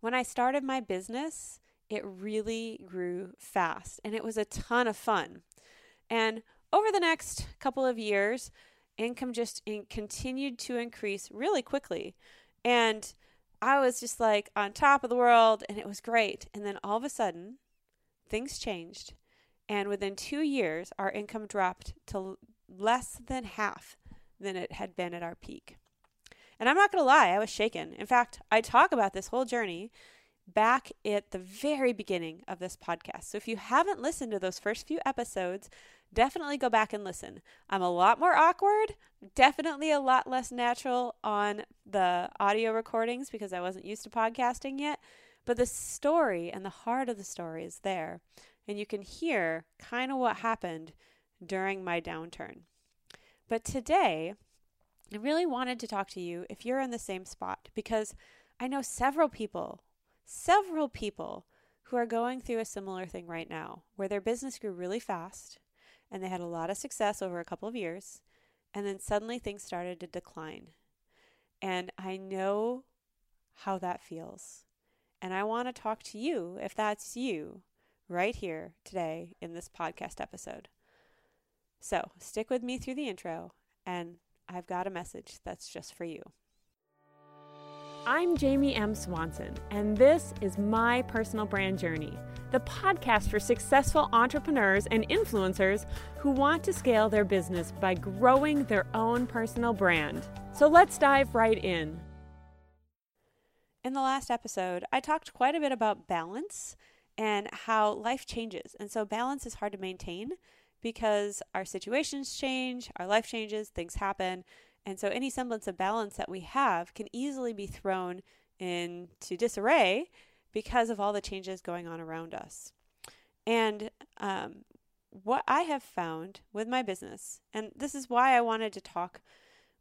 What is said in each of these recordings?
when I started my business, it really grew fast and it was a ton of fun. And over the next couple of years, income just in- continued to increase really quickly. And I was just like on top of the world and it was great. And then all of a sudden, things changed. And within two years, our income dropped to less than half than it had been at our peak. And I'm not going to lie, I was shaken. In fact, I talk about this whole journey back at the very beginning of this podcast. So if you haven't listened to those first few episodes, definitely go back and listen. I'm a lot more awkward, definitely a lot less natural on the audio recordings because I wasn't used to podcasting yet. But the story and the heart of the story is there. And you can hear kind of what happened during my downturn. But today, I really wanted to talk to you if you're in the same spot because I know several people, several people who are going through a similar thing right now where their business grew really fast and they had a lot of success over a couple of years and then suddenly things started to decline. And I know how that feels. And I want to talk to you, if that's you, right here today in this podcast episode. So stick with me through the intro, and I've got a message that's just for you. I'm Jamie M. Swanson, and this is my personal brand journey, the podcast for successful entrepreneurs and influencers who want to scale their business by growing their own personal brand. So let's dive right in. In the last episode, I talked quite a bit about balance and how life changes. And so, balance is hard to maintain because our situations change, our life changes, things happen. And so, any semblance of balance that we have can easily be thrown into disarray because of all the changes going on around us. And um, what I have found with my business, and this is why I wanted to talk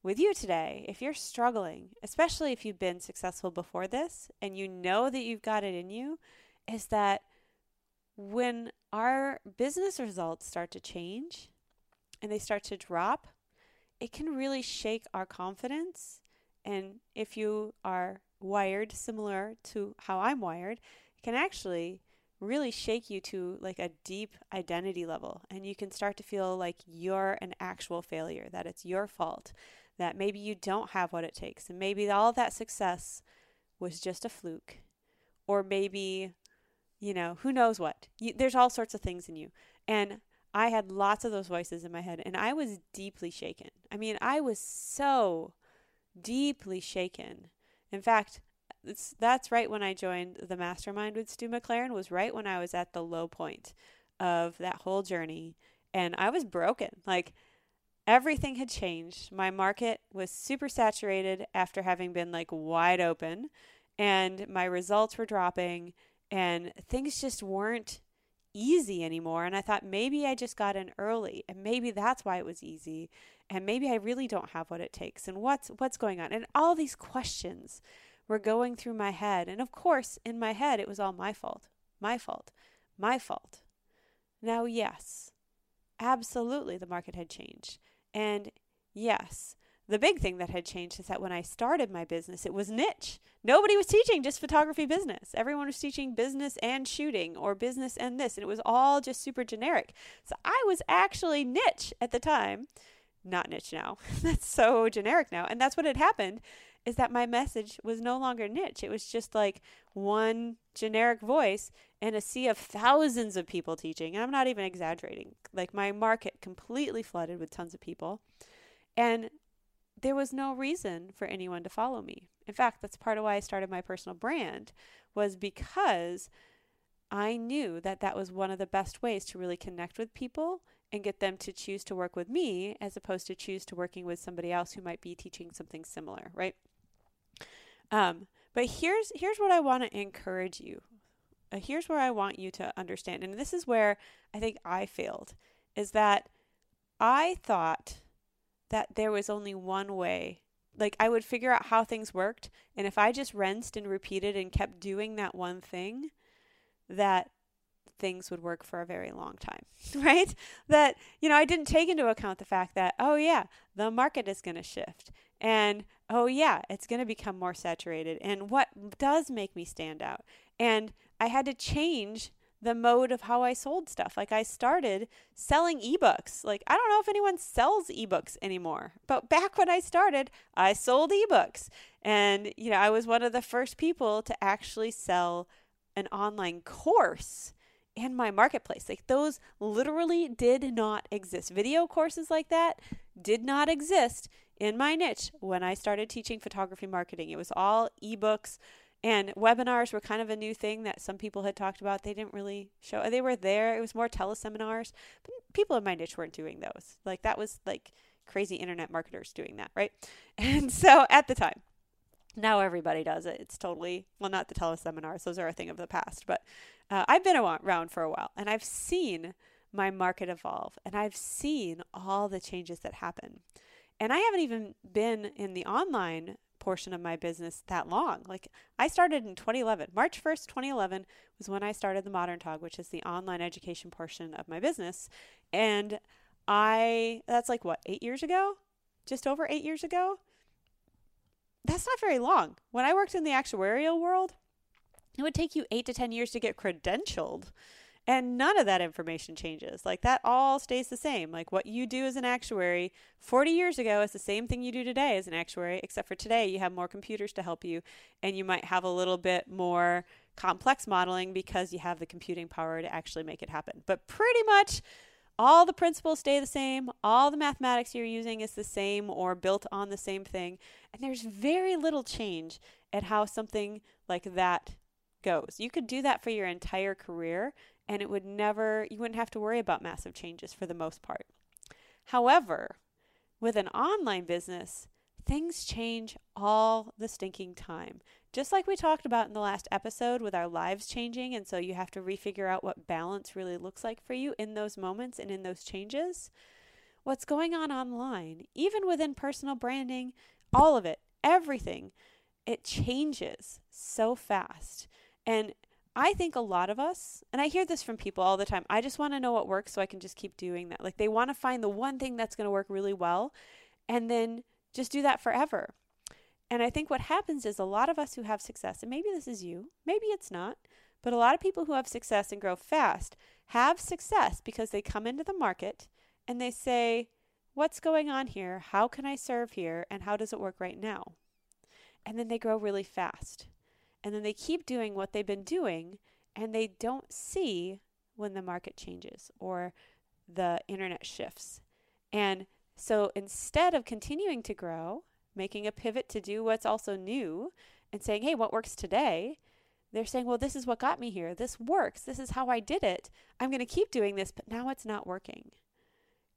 with you today, if you're struggling, especially if you've been successful before this and you know that you've got it in you, is that when our business results start to change and they start to drop, it can really shake our confidence. And if you are wired similar to how I'm wired, it can actually really shake you to like a deep identity level. And you can start to feel like you're an actual failure, that it's your fault, that maybe you don't have what it takes. And maybe all that success was just a fluke. Or maybe, you know, who knows what. You, there's all sorts of things in you. And I had lots of those voices in my head, and I was deeply shaken. I mean, I was so deeply shaken. In fact, that's right when I joined the mastermind with Stu McLaren, was right when I was at the low point of that whole journey. And I was broken. Like, everything had changed. My market was super saturated after having been like wide open, and my results were dropping, and things just weren't easy anymore. And I thought maybe I just got in early, and maybe that's why it was easy, and maybe I really don't have what it takes, and what's what's going on, and all these questions were going through my head, and of course, in my head, it was all my fault, my fault, my fault. Now, yes, absolutely, the market had changed. And yes, the big thing that had changed is that when I started my business, it was niche. Nobody was teaching just photography business. Everyone was teaching business and shooting or business and this, and it was all just super generic. So I was actually niche at the time. Not niche now. that's so generic now. And that's what had happened is that my message was no longer niche. It was just like one generic voice in a sea of thousands of people teaching. And I'm not even exaggerating. Like my market completely flooded with tons of people. And there was no reason for anyone to follow me. In fact, that's part of why I started my personal brand was because I knew that that was one of the best ways to really connect with people and get them to choose to work with me as opposed to choose to working with somebody else who might be teaching something similar, right? Um, but here's here's what I want to encourage you. Uh, here's where I want you to understand, and this is where I think I failed, is that I thought that there was only one way. Like I would figure out how things worked, and if I just rinsed and repeated and kept doing that one thing, that things would work for a very long time, right? That, you know, I didn't take into account the fact that, oh, yeah, the market is going to shift And oh, yeah, it's going to become more saturated. And what does make me stand out? And I had to change the mode of how I sold stuff. Like I started selling ebooks. Like I don't know if anyone sells ebooks anymore, but back when I started, I sold ebooks. And you know, I was one of the first people to actually sell an online course in my marketplace. Like those literally did not exist. Video courses like that did not exist in my niche when I started teaching photography marketing. It was all ebooks and webinars were kind of a new thing that some people had talked about. They didn't really show, they were there. It was more teleseminars, but people in my niche weren't doing those. Like that was like crazy internet marketers doing that, right? And so at the time, now everybody does it. It's totally, well, not the teleseminars, those are a thing of the past, but uh, I've been around for a while and I've seen my market evolve and I've seen all the changes that happen. And I haven't even been in the online portion of my business that long. Like I started in 2011. March 1st, 2011 was when I started the Modern Tog, which is the online education portion of my business. And I that's like what, 8 years ago? Just over 8 years ago? That's not very long. When I worked in the actuarial world, it would take you 8 to 10 years to get credentialed and none of that information changes. Like that all stays the same. Like what you do as an actuary 40 years ago is the same thing you do today as an actuary, except for today you have more computers to help you and you might have a little bit more complex modeling because you have the computing power to actually make it happen. But pretty much all the principles stay the same, all the mathematics you're using is the same or built on the same thing, and there's very little change at how something like that goes. You could do that for your entire career and it would never, you wouldn't have to worry about massive changes for the most part. However, with an online business, things change all the stinking time. Just like we talked about in the last episode with our lives changing, and so you have to refigure out what balance really looks like for you in those moments and in those changes. What's going on online, even within personal branding, all of it, everything, it changes so fast. And I think a lot of us, and I hear this from people all the time, I just want to know what works so I can just keep doing that. Like they want to find the one thing that's going to work really well and then just do that forever. And I think what happens is a lot of us who have success, and maybe this is you, maybe it's not, but a lot of people who have success and grow fast have success because they come into the market and they say, What's going on here? How can I serve here? And how does it work right now? And then they grow really fast. And then they keep doing what they've been doing and they don't see when the market changes or the internet shifts. And so instead of continuing to grow, making a pivot to do what's also new and saying, hey, what works today? They're saying, well, this is what got me here. This works. This is how I did it. I'm going to keep doing this, but now it's not working.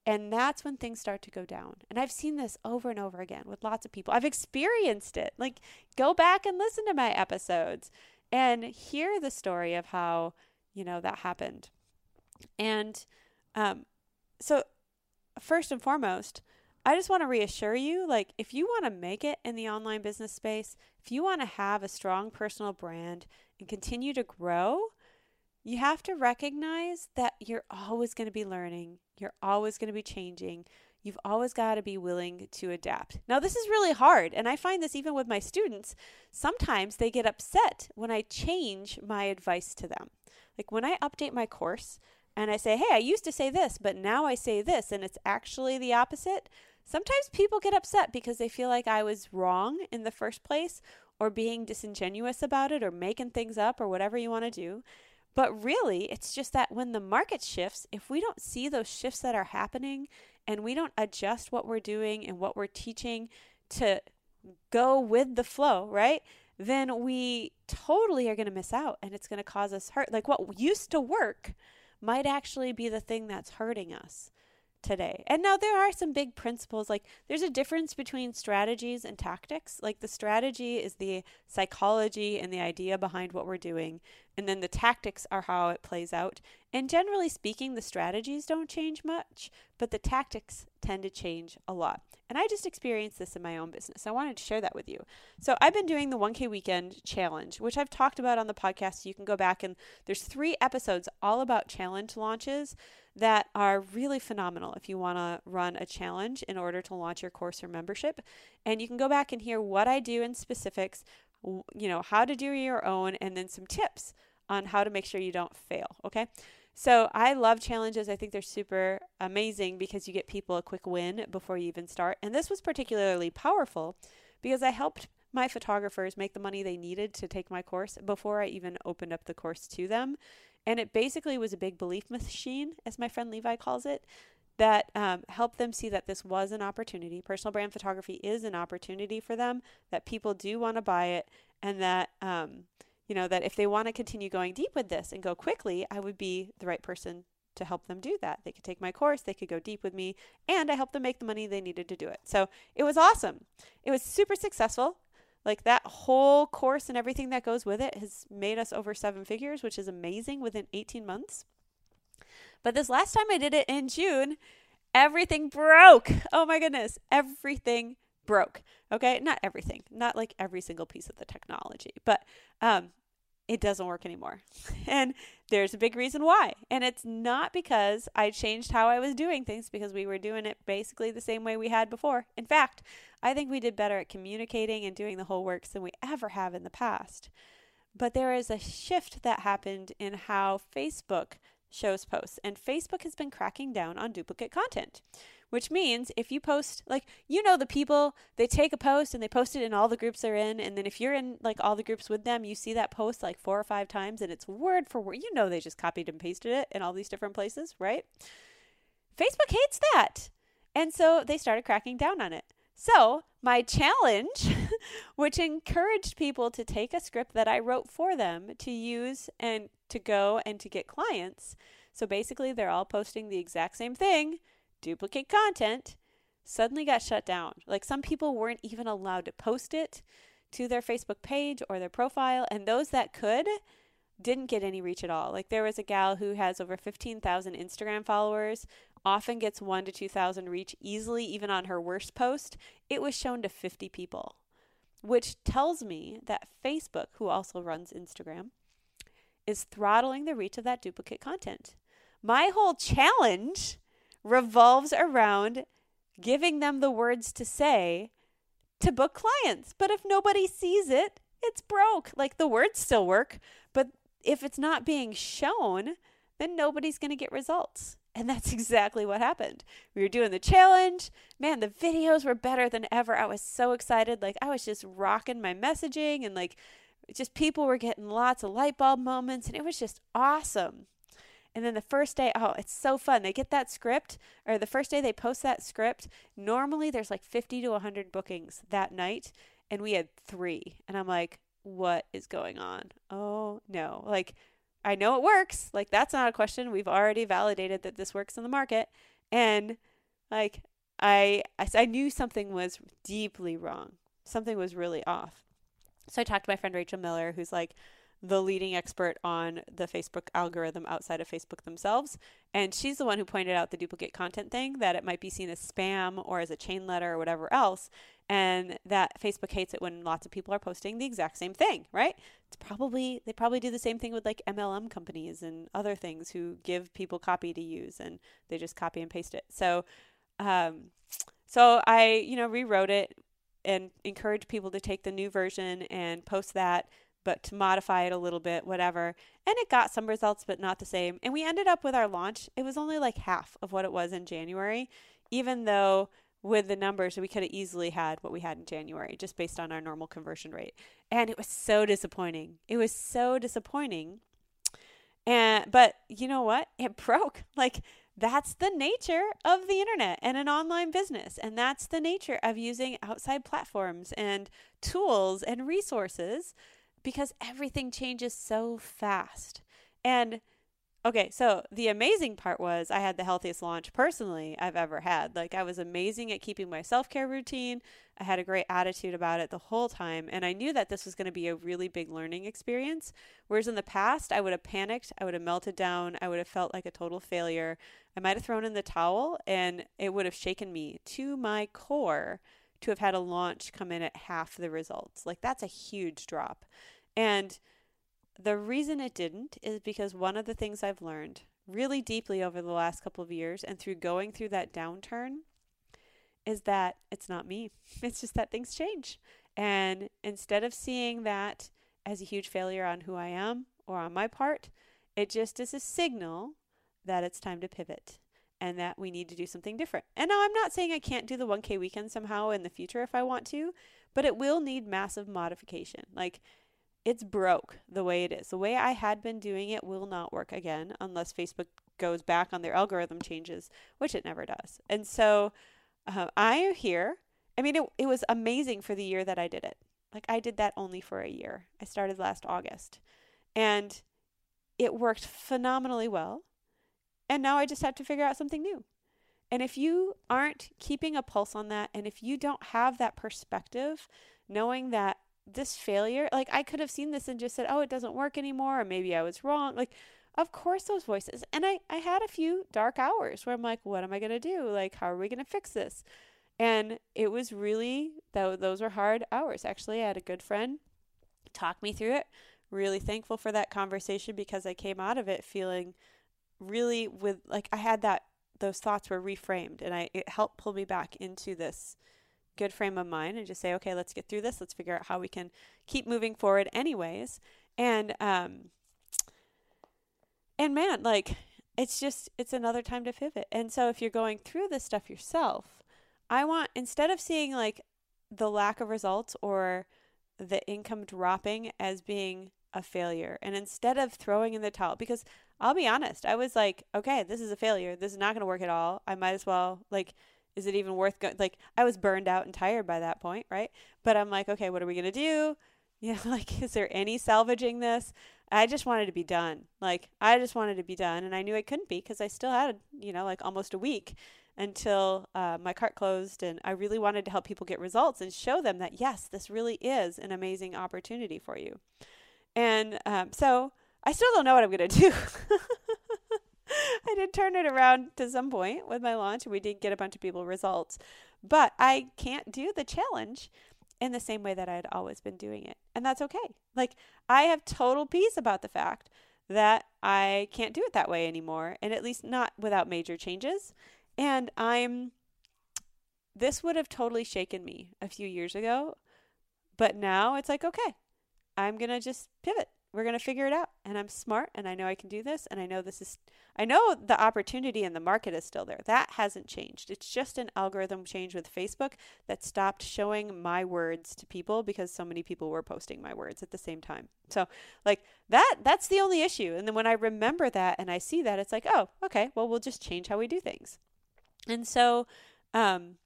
And that's when things start to go down. And I've seen this over and over again with lots of people. I've experienced it. Like, go back and listen to my episodes and hear the story of how, you know, that happened. And um, so, first and foremost, I just want to reassure you like, if you want to make it in the online business space, if you want to have a strong personal brand and continue to grow, you have to recognize that you're always going to be learning, you're always going to be changing. You've always got to be willing to adapt. Now, this is really hard, and I find this even with my students. Sometimes they get upset when I change my advice to them. Like when I update my course and I say, hey, I used to say this, but now I say this, and it's actually the opposite. Sometimes people get upset because they feel like I was wrong in the first place or being disingenuous about it or making things up or whatever you want to do. But really, it's just that when the market shifts, if we don't see those shifts that are happening and we don't adjust what we're doing and what we're teaching to go with the flow, right? Then we totally are going to miss out and it's going to cause us hurt. Like what used to work might actually be the thing that's hurting us today. And now there are some big principles like there's a difference between strategies and tactics. Like the strategy is the psychology and the idea behind what we're doing, and then the tactics are how it plays out. And generally speaking, the strategies don't change much, but the tactics tend to change a lot. And I just experienced this in my own business. I wanted to share that with you. So I've been doing the 1K weekend challenge, which I've talked about on the podcast. You can go back and there's three episodes all about challenge launches that are really phenomenal if you want to run a challenge in order to launch your course or membership. And you can go back and hear what I do in specifics, you know, how to do your own, and then some tips on how to make sure you don't fail. Okay. So I love challenges. I think they're super amazing because you get people a quick win before you even start. And this was particularly powerful because I helped my photographers make the money they needed to take my course before I even opened up the course to them. And it basically was a big belief machine, as my friend Levi calls it, that um, helped them see that this was an opportunity. Personal brand photography is an opportunity for them, that people do want to buy it, and that um, you know, that if they want to continue going deep with this and go quickly, I would be the right person to help them do that. They could take my course, they could go deep with me, and I helped them make the money they needed to do it. So it was awesome. It was super successful. Like that whole course and everything that goes with it has made us over seven figures, which is amazing within 18 months. But this last time I did it in June, everything broke. Oh my goodness, everything broke. Okay, not everything, not like every single piece of the technology, but um, it doesn't work anymore. and there's a big reason why. And it's not because I changed how I was doing things, because we were doing it basically the same way we had before. In fact, I think we did better at communicating and doing the whole works than we ever have in the past. But there is a shift that happened in how Facebook shows posts, and Facebook has been cracking down on duplicate content which means if you post like you know the people they take a post and they post it in all the groups they're in and then if you're in like all the groups with them you see that post like four or five times and it's word for word you know they just copied and pasted it in all these different places right? Facebook hates that and so they started cracking down on it. So my challenge which encouraged people to take a script that i wrote for them to use and to go and to get clients so basically they're all posting the exact same thing duplicate content suddenly got shut down. Like some people weren't even allowed to post it to their Facebook page or their profile, and those that could didn't get any reach at all. Like there was a gal who has over 15,000 Instagram followers, often gets 1 to 2,000 reach easily even on her worst post. It was shown to 50 people, which tells me that Facebook, who also runs Instagram, is throttling the reach of that duplicate content. My whole challenge revolves around giving them the words to say to book clients. But if nobody sees it, it's broke. Like the words still work, but if it's not being shown, then nobody's going to get results. And that's exactly what happened. We were doing the challenge. Man, the videos were better than ever. I was so excited. Like, I was just rocking my messaging, and like, just people were getting lots of light bulb moments, and it was just awesome. And then the first day, oh, it's so fun. They get that script, or the first day they post that script. Normally there's like 50 to 100 bookings that night, and we had three. And I'm like, what is going on? Oh, no. Like, I know it works. Like, that's not a question. We've already validated that this works in the market. And like, I, I knew something was deeply wrong. Something was really off. So I talked to my friend Rachel Miller, who's like, the leading expert on the Facebook algorithm outside of Facebook themselves. And she's the one who pointed out the duplicate content thing that it might be seen as spam or as a chain letter or whatever else. And that Facebook hates it when lots of people are posting the exact same thing, right? It's probably, they probably do the same thing with like MLM companies and other things who give people copy to use and they just copy and paste it. So, um, so I, you know, rewrote it and encourage people to take the new version and post that but to modify it a little bit, whatever. And it got some results, but not the same. And we ended up with our launch, it was only like half of what it was in January, even though with the numbers we could have easily had what we had in January just based on our normal conversion rate. And it was so disappointing. It was so disappointing. And but you know what? It broke. Like that's the nature of the internet and an online business. And that's the nature of using outside platforms and tools and resources because everything changes so fast. And okay, so the amazing part was I had the healthiest launch personally I've ever had. Like I was amazing at keeping my self-care routine. I had a great attitude about it the whole time, and I knew that this was going to be a really big learning experience. Whereas in the past, I would have panicked, I would have melted down, I would have felt like a total failure. I might have thrown in the towel and it would have shaken me to my core to have had a launch come in at half the results. Like that's a huge drop. And the reason it didn't is because one of the things I've learned really deeply over the last couple of years and through going through that downturn is that it's not me. It's just that things change. And instead of seeing that as a huge failure on who I am or on my part, it just is a signal that it's time to pivot and that we need to do something different. And now I'm not saying I can't do the 1K weekend somehow in the future if I want to, but it will need massive modification. Like it's broke the way it is. The way I had been doing it will not work again unless Facebook goes back on their algorithm changes, which it never does. And so uh, I am here. I mean, it, it was amazing for the year that I did it. Like, I did that only for a year. I started last August. And it worked phenomenally well. And now I just have to figure out something new. And if you aren't keeping a pulse on that, and if you don't have that perspective, knowing that this failure, like I could have seen this and just said, oh, it doesn't work anymore, or maybe I was wrong. Like, of course, those voices. And I, I had a few dark hours where I'm like, what am I going to do? Like, how are we going to fix this? And it was really, though, those were hard hours. Actually, I had a good friend talk me through it. Really thankful for that conversation because I came out of it feeling really with, like, I had that, those thoughts were reframed and I, it helped pull me back into this good frame of mind and just say, okay, let's get through this. Let's figure out how we can keep moving forward, anyways. And um, and man, like it's just it's another time to pivot. And so if you're going through this stuff yourself, I want instead of seeing like the lack of results or the income dropping as being a failure and instead of throwing in the towel because I'll be honest, I was like, okay, this is a failure. This is not going to work at all. I might as well like is it even worth going? Like, I was burned out and tired by that point, right? But I'm like, okay, what are we going to do? You know, like, is there any salvaging this? I just wanted to be done. Like, I just wanted to be done. And I knew I couldn't be because I still had, you know, like almost a week until uh, my cart closed. And I really wanted to help people get results and show them that, yes, this really is an amazing opportunity for you. And um, so I still don't know what I'm going to do. I did turn it around to some point with my launch, and we did get a bunch of people results. But I can't do the challenge in the same way that I had always been doing it. And that's okay. Like, I have total peace about the fact that I can't do it that way anymore, and at least not without major changes. And I'm, this would have totally shaken me a few years ago. But now it's like, okay, I'm going to just pivot we're going to figure it out and i'm smart and i know i can do this and i know this is i know the opportunity in the market is still there. That hasn't changed. It's just an algorithm change with facebook that stopped showing my words to people because so many people were posting my words at the same time. So like that that's the only issue. And then when i remember that and i see that it's like oh okay well we'll just change how we do things. And so um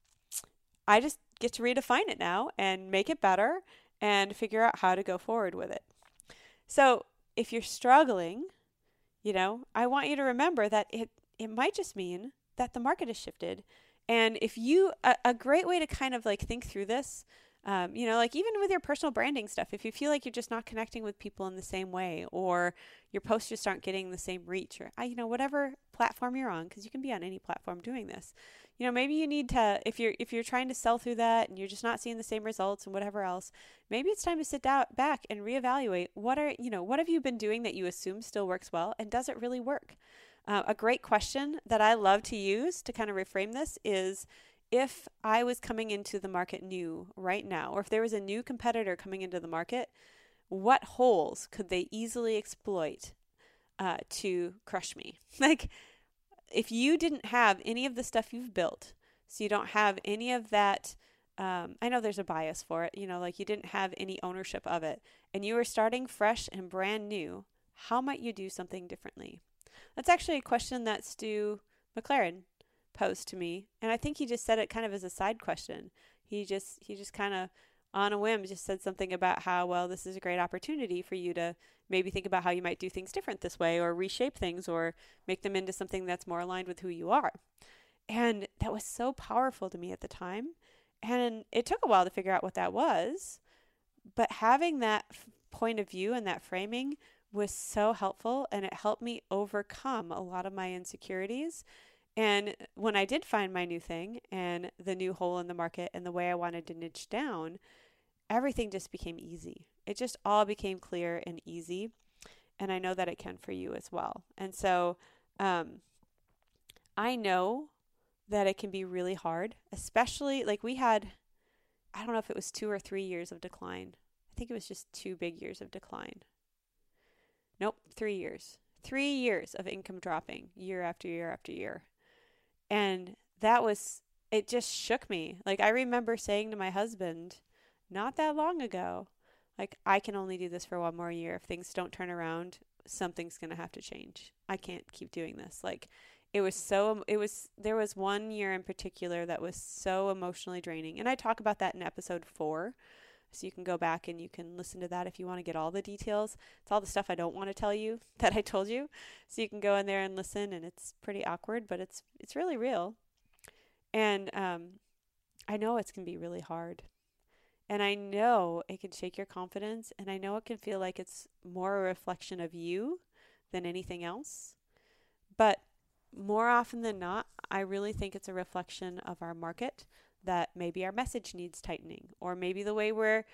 i just get to redefine it now and make it better and figure out how to go forward with it so if you're struggling, you know, I want you to remember that it, it might just mean that the market has shifted. And if you, a, a great way to kind of like think through this, um, you know, like even with your personal branding stuff, if you feel like you're just not connecting with people in the same way, or your posts just aren't getting the same reach, or you know, whatever platform you're on, because you can be on any platform doing this, you know maybe you need to if you're if you're trying to sell through that and you're just not seeing the same results and whatever else maybe it's time to sit down back and reevaluate what are you know what have you been doing that you assume still works well and does it really work? Uh, a great question that i love to use to kind of reframe this is if i was coming into the market new right now or if there was a new competitor coming into the market what holes could they easily exploit uh, to crush me? Like if you didn't have any of the stuff you've built, so you don't have any of that, um, I know there's a bias for it, you know, like you didn't have any ownership of it, and you were starting fresh and brand new, how might you do something differently? That's actually a question that Stu McLaren posed to me, and I think he just said it kind of as a side question. He just he just kind of on a whim just said something about how, well, this is a great opportunity for you to maybe think about how you might do things different this way or reshape things or make them into something that's more aligned with who you are. And that was so powerful to me at the time. And it took a while to figure out what that was. But having that f- point of view and that framing was so helpful and it helped me overcome a lot of my insecurities. And when I did find my new thing and the new hole in the market and the way I wanted to niche down, everything just became easy. It just all became clear and easy. And I know that it can for you as well. And so um, I know that it can be really hard, especially like we had, I don't know if it was two or three years of decline. I think it was just two big years of decline. Nope, three years. Three years of income dropping year after year after year. And that was, it just shook me. Like, I remember saying to my husband not that long ago, like, I can only do this for one more year. If things don't turn around, something's going to have to change. I can't keep doing this. Like, it was so it was there was one year in particular that was so emotionally draining and i talk about that in episode 4 so you can go back and you can listen to that if you want to get all the details it's all the stuff i don't want to tell you that i told you so you can go in there and listen and it's pretty awkward but it's it's really real and um, i know it's going to be really hard and i know it can shake your confidence and i know it can feel like it's more a reflection of you than anything else. But more often than not, I really think it's a reflection of our market that maybe our message needs tightening or maybe the way we're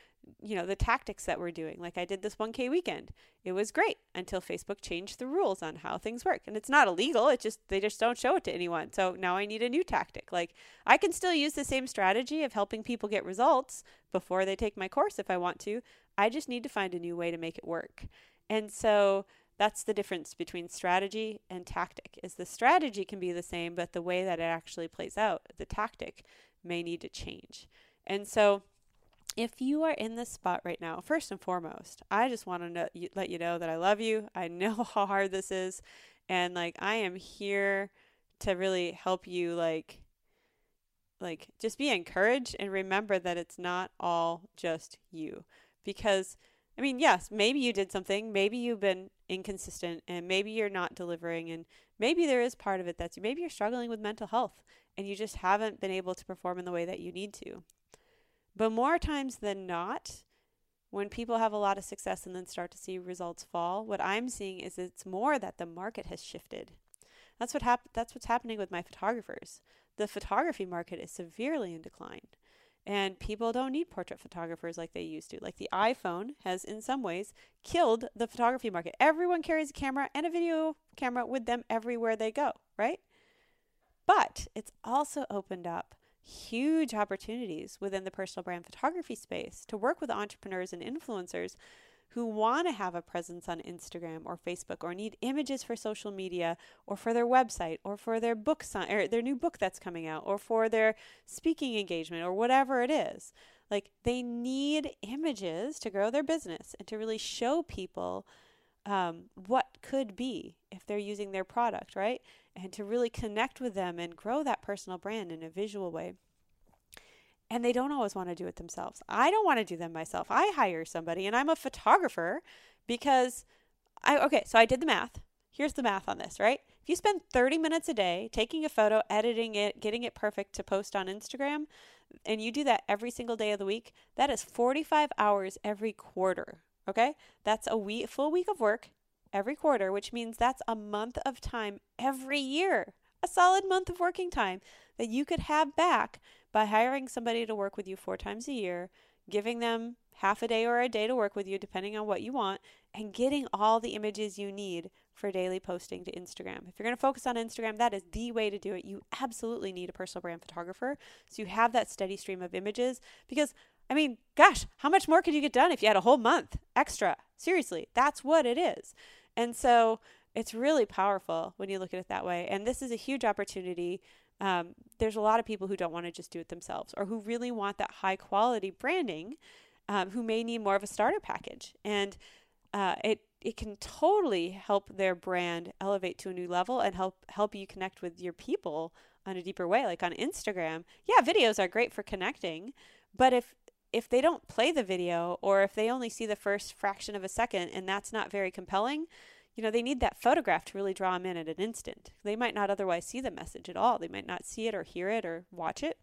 you know the tactics that we're doing. Like i did this 1k weekend. It was great until facebook changed the rules on how things work. And it's not illegal. It just they just don't show it to anyone. So now i need a new tactic. Like i can still use the same strategy of helping people get results before they take my course if i want to. I just need to find a new way to make it work. And so that's the difference between strategy and tactic. Is the strategy can be the same, but the way that it actually plays out, the tactic may need to change. And so if you are in this spot right now, first and foremost, I just want to let you know that I love you. I know how hard this is. And like I am here to really help you like like just be encouraged and remember that it's not all just you. Because I mean, yes, maybe you did something, maybe you've been inconsistent and maybe you're not delivering. And maybe there is part of it that's maybe you're struggling with mental health and you just haven't been able to perform in the way that you need to. But more times than not, when people have a lot of success and then start to see results fall, what I'm seeing is it's more that the market has shifted. That's what hap- that's what's happening with my photographers. The photography market is severely in decline. And people don't need portrait photographers like they used to. Like the iPhone has, in some ways, killed the photography market. Everyone carries a camera and a video camera with them everywhere they go, right? But it's also opened up huge opportunities within the personal brand photography space to work with entrepreneurs and influencers who want to have a presence on Instagram or Facebook or need images for social media or for their website or for their book or their new book that's coming out or for their speaking engagement or whatever it is. Like they need images to grow their business and to really show people um, what could be if they're using their product, right? And to really connect with them and grow that personal brand in a visual way and they don't always want to do it themselves. I don't want to do them myself. I hire somebody and I'm a photographer because I okay, so I did the math. Here's the math on this, right? If you spend 30 minutes a day taking a photo, editing it, getting it perfect to post on Instagram, and you do that every single day of the week, that is 45 hours every quarter. Okay? That's a week, full week of work every quarter, which means that's a month of time every year. A solid month of working time that you could have back by hiring somebody to work with you four times a year, giving them half a day or a day to work with you, depending on what you want, and getting all the images you need for daily posting to Instagram. If you're going to focus on Instagram, that is the way to do it. You absolutely need a personal brand photographer so you have that steady stream of images because I mean, gosh, how much more could you get done if you had a whole month extra? Seriously, that's what it is. And so it's really powerful when you look at it that way. And this is a huge opportunity um, there's a lot of people who don't want to just do it themselves or who really want that high quality branding um, who may need more of a starter package. And uh, it it can totally help their brand elevate to a new level and help help you connect with your people on a deeper way like on Instagram. Yeah, videos are great for connecting, but if if they don't play the video or if they only see the first fraction of a second and that's not very compelling, you know, they need that photograph to really draw them in at an instant. They might not otherwise see the message at all. They might not see it or hear it or watch it.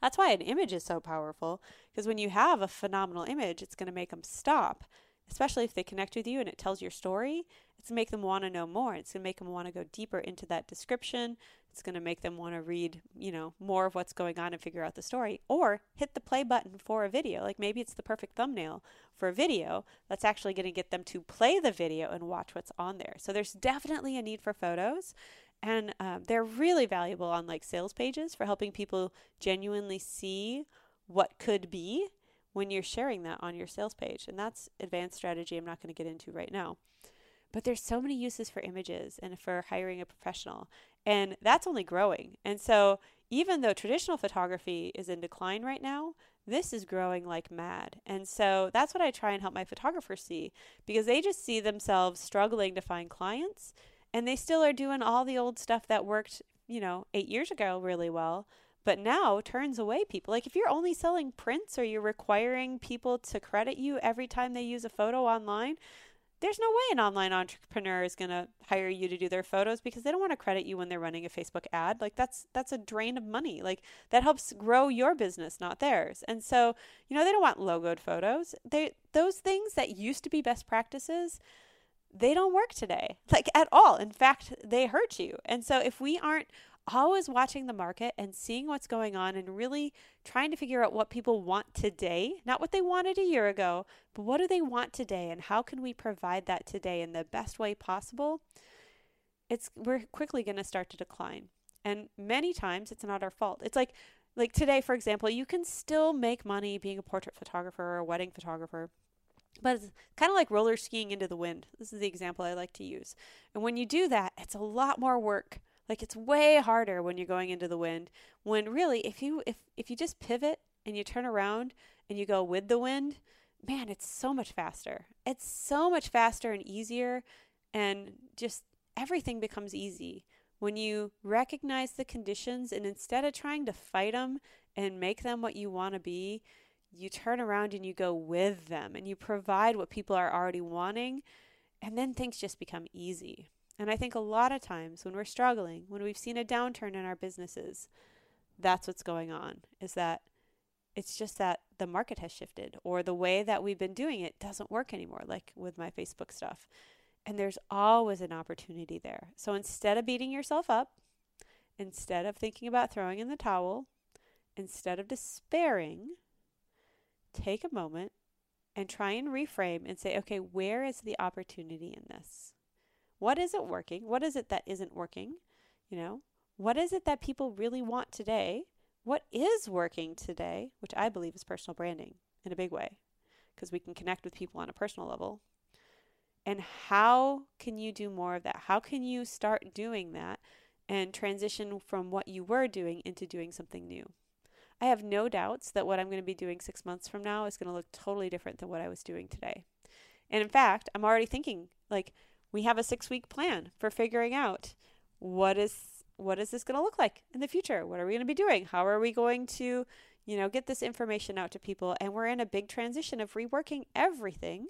That's why an image is so powerful because when you have a phenomenal image, it's going to make them stop, especially if they connect with you and it tells your story. It's going to make them want to know more. It's going to make them want to go deeper into that description. It's going to make them want to read, you know, more of what's going on and figure out the story or hit the play button for a video. Like maybe it's the perfect thumbnail for a video that's actually going to get them to play the video and watch what's on there. So there's definitely a need for photos and um, they're really valuable on like sales pages for helping people genuinely see what could be when you're sharing that on your sales page and that's advanced strategy i'm not going to get into right now. But there's so many uses for images and for hiring a professional and that's only growing. And so even though traditional photography is in decline right now this is growing like mad. And so that's what i try and help my photographers see because they just see themselves struggling to find clients and they still are doing all the old stuff that worked, you know, eight years ago really well, but now turns away people. Like if you're only selling prints or you're requiring people to credit you every time they use a photo online, there's no way an online entrepreneur is going to hire you to do their photos because they don't want to credit you when they're running a Facebook ad. Like that's that's a drain of money. Like that helps grow your business, not theirs. And so, you know, they don't want logoed photos. They those things that used to be best practices, they don't work today, like at all. In fact, they hurt you. And so if we aren't always watching the market and seeing what's going on and really trying to figure out what people want today, not what they wanted a year ago, but what do they want today and how can we provide that today in the best way possible? It's we're quickly going to start to decline. And many times it's not our fault. It's like like today for example, you can still make money being a portrait photographer or a wedding photographer but it's kind of like roller skiing into the wind. This is the example I like to use. And when you do that, it's a lot more work. Like it's way harder when you're going into the wind. When really if you if if you just pivot and you turn around and you go with the wind, man, it's so much faster. It's so much faster and easier and just everything becomes easy when you recognize the conditions and instead of trying to fight them and make them what you want to be, you turn around and you go with them and you provide what people are already wanting, and then things just become easy. And I think a lot of times when we're struggling, when we've seen a downturn in our businesses, that's what's going on is that it's just that the market has shifted or the way that we've been doing it doesn't work anymore, like with my Facebook stuff. And there's always an opportunity there. So instead of beating yourself up, instead of thinking about throwing in the towel, instead of despairing, take a moment and try and reframe and say, okay, where is the opportunity in this? What isn't working? What is it that isn't working? You know, what is it that people really want today? What is working today, which I believe is personal branding in a big way, because we can connect with people on a personal level. And how can you do more of that? How can you start doing that and transition from what you were doing into doing something new? I have no doubts that what I'm going to be doing six months from now is going to look totally different than what I was doing today. And in fact, I'm already thinking like we have a six week plan for figuring out what is what is this going to look like in the future? What are we going to be doing? How are we going to, you know, get this information out to people? And we're in a big transition of reworking everything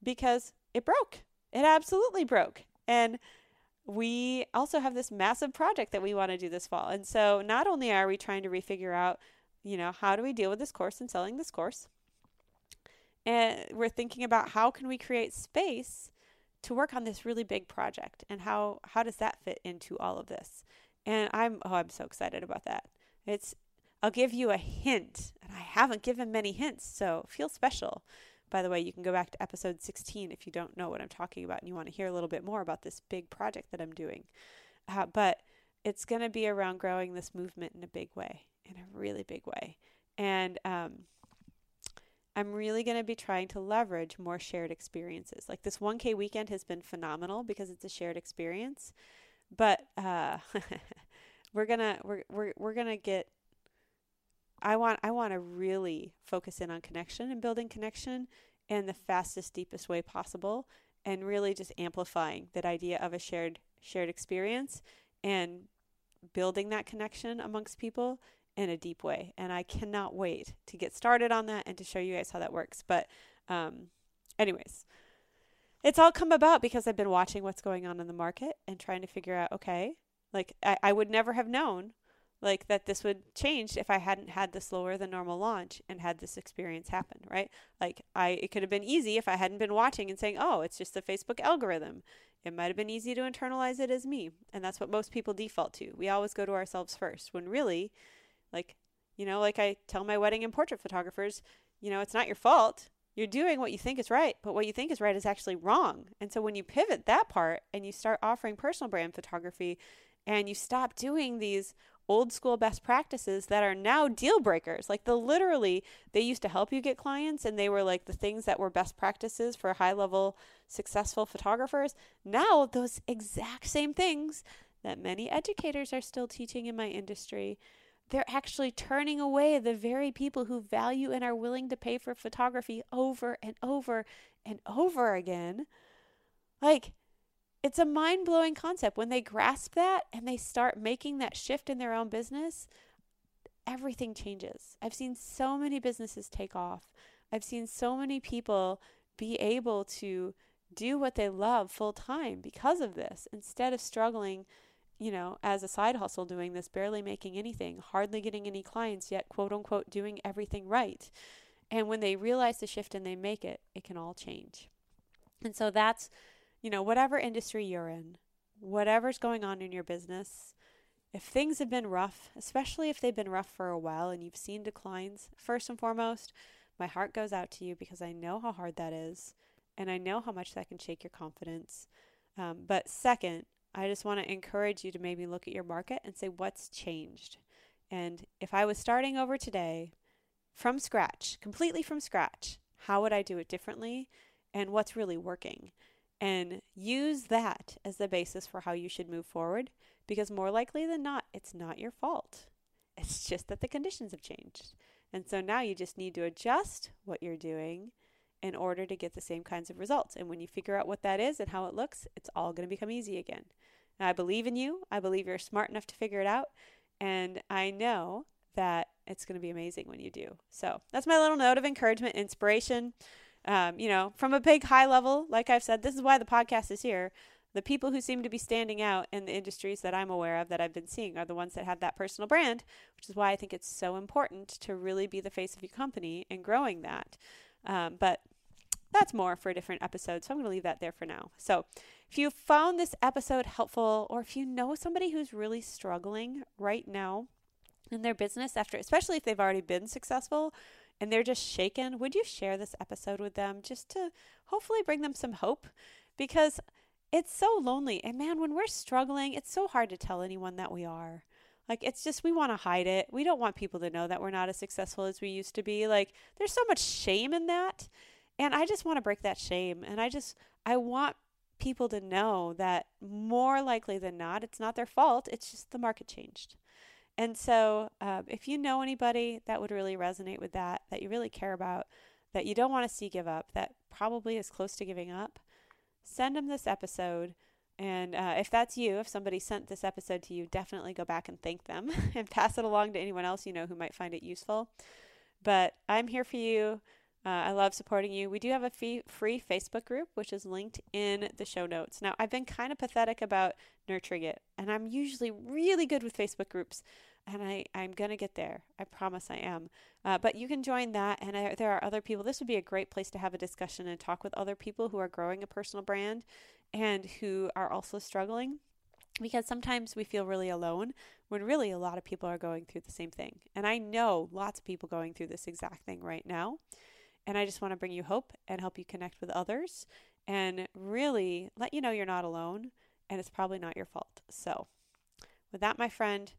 because it broke. It absolutely broke. And we also have this massive project that we want to do this fall. And so not only are we trying to refigure out you know, how do we deal with this course and selling this course? And we're thinking about how can we create space to work on this really big project and how how does that fit into all of this? And I'm oh I'm so excited about that. It's I'll give you a hint, and I haven't given many hints, so feel special. By the way, you can go back to episode 16 if you don't know what I'm talking about and you want to hear a little bit more about this big project that I'm doing. Uh, but it's going to be around growing this movement in a big way in a really big way. And um, I'm really going to be trying to leverage more shared experiences. Like this 1K weekend has been phenomenal because it's a shared experience. But uh, we're gonna we're we're we're gonna get. I want I want to really focus in on connection and building connection in the fastest, deepest way possible, and really just amplifying that idea of a shared shared experience and building that connection amongst people in a deep way. And I cannot wait to get started on that and to show you guys how that works. But, um, anyways, it's all come about because I've been watching what's going on in the market and trying to figure out, okay, like I, I would never have known like that this would change if I hadn't had the slower than normal launch and had this experience happen, right? Like I it could have been easy if I hadn't been watching and saying, "Oh, it's just the Facebook algorithm." It might have been easy to internalize it as me, and that's what most people default to. We always go to ourselves first when really like you know, like I tell my wedding and portrait photographers, you know, it's not your fault. You're doing what you think is right, but what you think is right is actually wrong. And so when you pivot that part and you start offering personal brand photography and you stop doing these old school best practices that are now deal breakers. Like the literally, they used to help you get clients and they were like the things that were best practices for high level successful photographers. Now, those exact same things that many educators are still teaching in my industry. They're actually turning away the very people who value and are willing to pay for photography over and over and over again. Like, it's a mind blowing concept. When they grasp that and they start making that shift in their own business, everything changes. I've seen so many businesses take off. I've seen so many people be able to do what they love full time because of this instead of struggling, you know, as a side hustle doing this, barely making anything, hardly getting any clients yet, quote unquote, doing everything right. And when they realize the shift and they make it, it can all change. And so that's you know, whatever industry you're in, whatever's going on in your business, if things have been rough, especially if they've been rough for a while and you've seen declines, first and foremost, my heart goes out to you because I know how hard that is and I know how much that can shake your confidence. Um, but second, I just want to encourage you to maybe look at your market and say, what's changed? And if I was starting over today from scratch, completely from scratch, how would I do it differently? And what's really working? and use that as the basis for how you should move forward because more likely than not, it's not your fault. It's just that the conditions have changed. And so now you just need to adjust what you're doing in order to get the same kinds of results. And when you figure out what that is and how it looks, it's all going to become easy again. And I believe in you. I believe you're smart enough to figure it out. And I know that it's going to be amazing when you do. So that's my little note of encouragement, inspiration um, you know, from a big high level, like I've said, this is why the podcast is here. The people who seem to be standing out in the industries that I'm aware of that I've been seeing are the ones that have that personal brand, which is why I think it's so important to really be the face of your company and growing that. Um, but that's more for a different episode. So I'm going to leave that there for now. So if you found this episode helpful, or if you know somebody who's really struggling right now in their business after, especially if they've already been successful, and they're just shaken, would you share this episode with them just to hopefully bring them some hope? Because it's so lonely. And man, when we're struggling, it's so hard to tell anyone that we are. Like, it's just, we want to hide it. We don't want people to know that we're not as successful as we used to be. Like, there's so much shame in that. And I just want to break that shame. And I just, I want people to know that more likely than not, it's not their fault. It's just the market changed. And so, um, if you know anybody that would really resonate with that, that you really care about, that you don't want to see give up, that probably is close to giving up, send them this episode. And uh, if that's you, if somebody sent this episode to you, definitely go back and thank them and pass it along to anyone else you know who might find it useful. But I'm here for you. Uh, I love supporting you. We do have a fee- free Facebook group, which is linked in the show notes. Now, I've been kind of pathetic about nurturing it, and I'm usually really good with Facebook groups, and I, I'm going to get there. I promise I am. Uh, but you can join that, and I, there are other people. This would be a great place to have a discussion and talk with other people who are growing a personal brand and who are also struggling because sometimes we feel really alone when really a lot of people are going through the same thing. And I know lots of people going through this exact thing right now. And I just want to bring you hope and help you connect with others and really let you know you're not alone and it's probably not your fault. So, with that, my friend,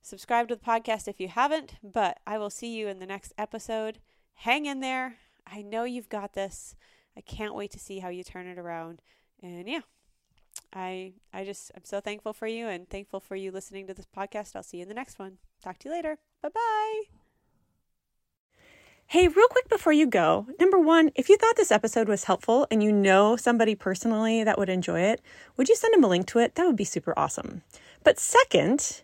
subscribe to the podcast if you haven't, but I will see you in the next episode. Hang in there. I know you've got this. I can't wait to see how you turn it around. And yeah, I I just I'm so thankful for you and thankful for you listening to this podcast. I'll see you in the next one. Talk to you later. Bye-bye. Hey, real quick before you go, number one, if you thought this episode was helpful and you know somebody personally that would enjoy it, would you send them a link to it? That would be super awesome. But second,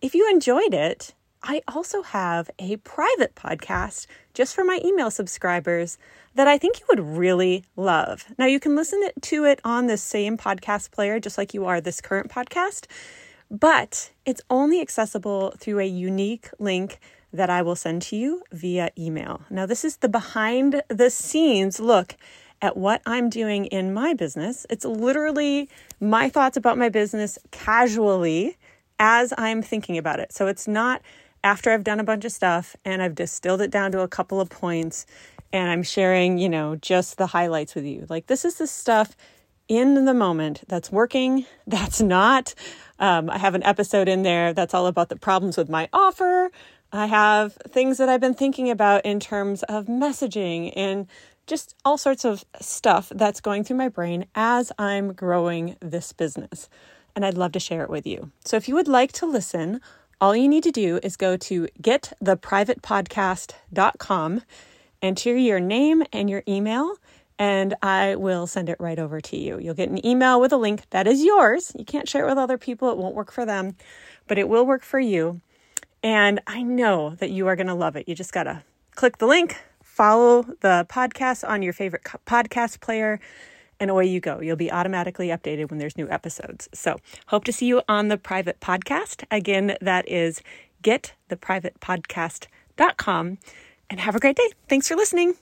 if you enjoyed it, I also have a private podcast just for my email subscribers that I think you would really love. Now, you can listen to it on the same podcast player, just like you are this current podcast, but it's only accessible through a unique link that I will send to you via email. Now, this is the behind the scenes look at what I'm doing in my business. It's literally my thoughts about my business casually as I'm thinking about it. So it's not after I've done a bunch of stuff and I've distilled it down to a couple of points and I'm sharing, you know, just the highlights with you. Like, this is the stuff in the moment that's working, that's not. Um, I have an episode in there that's all about the problems with my offer. I have things that I've been thinking about in terms of messaging and just all sorts of stuff that's going through my brain as I'm growing this business. And I'd love to share it with you. So if you would like to listen, all you need to do is go to gettheprivatepodcast.com, enter your name and your email, and I will send it right over to you. You'll get an email with a link that is yours. You can't share it with other people, it won't work for them, but it will work for you. And I know that you are going to love it. You just got to click the link, follow the podcast on your favorite podcast player, and away you go. You'll be automatically updated when there's new episodes. So, hope to see you on the private podcast. Again, that is gettheprivatepodcast.com. And have a great day. Thanks for listening.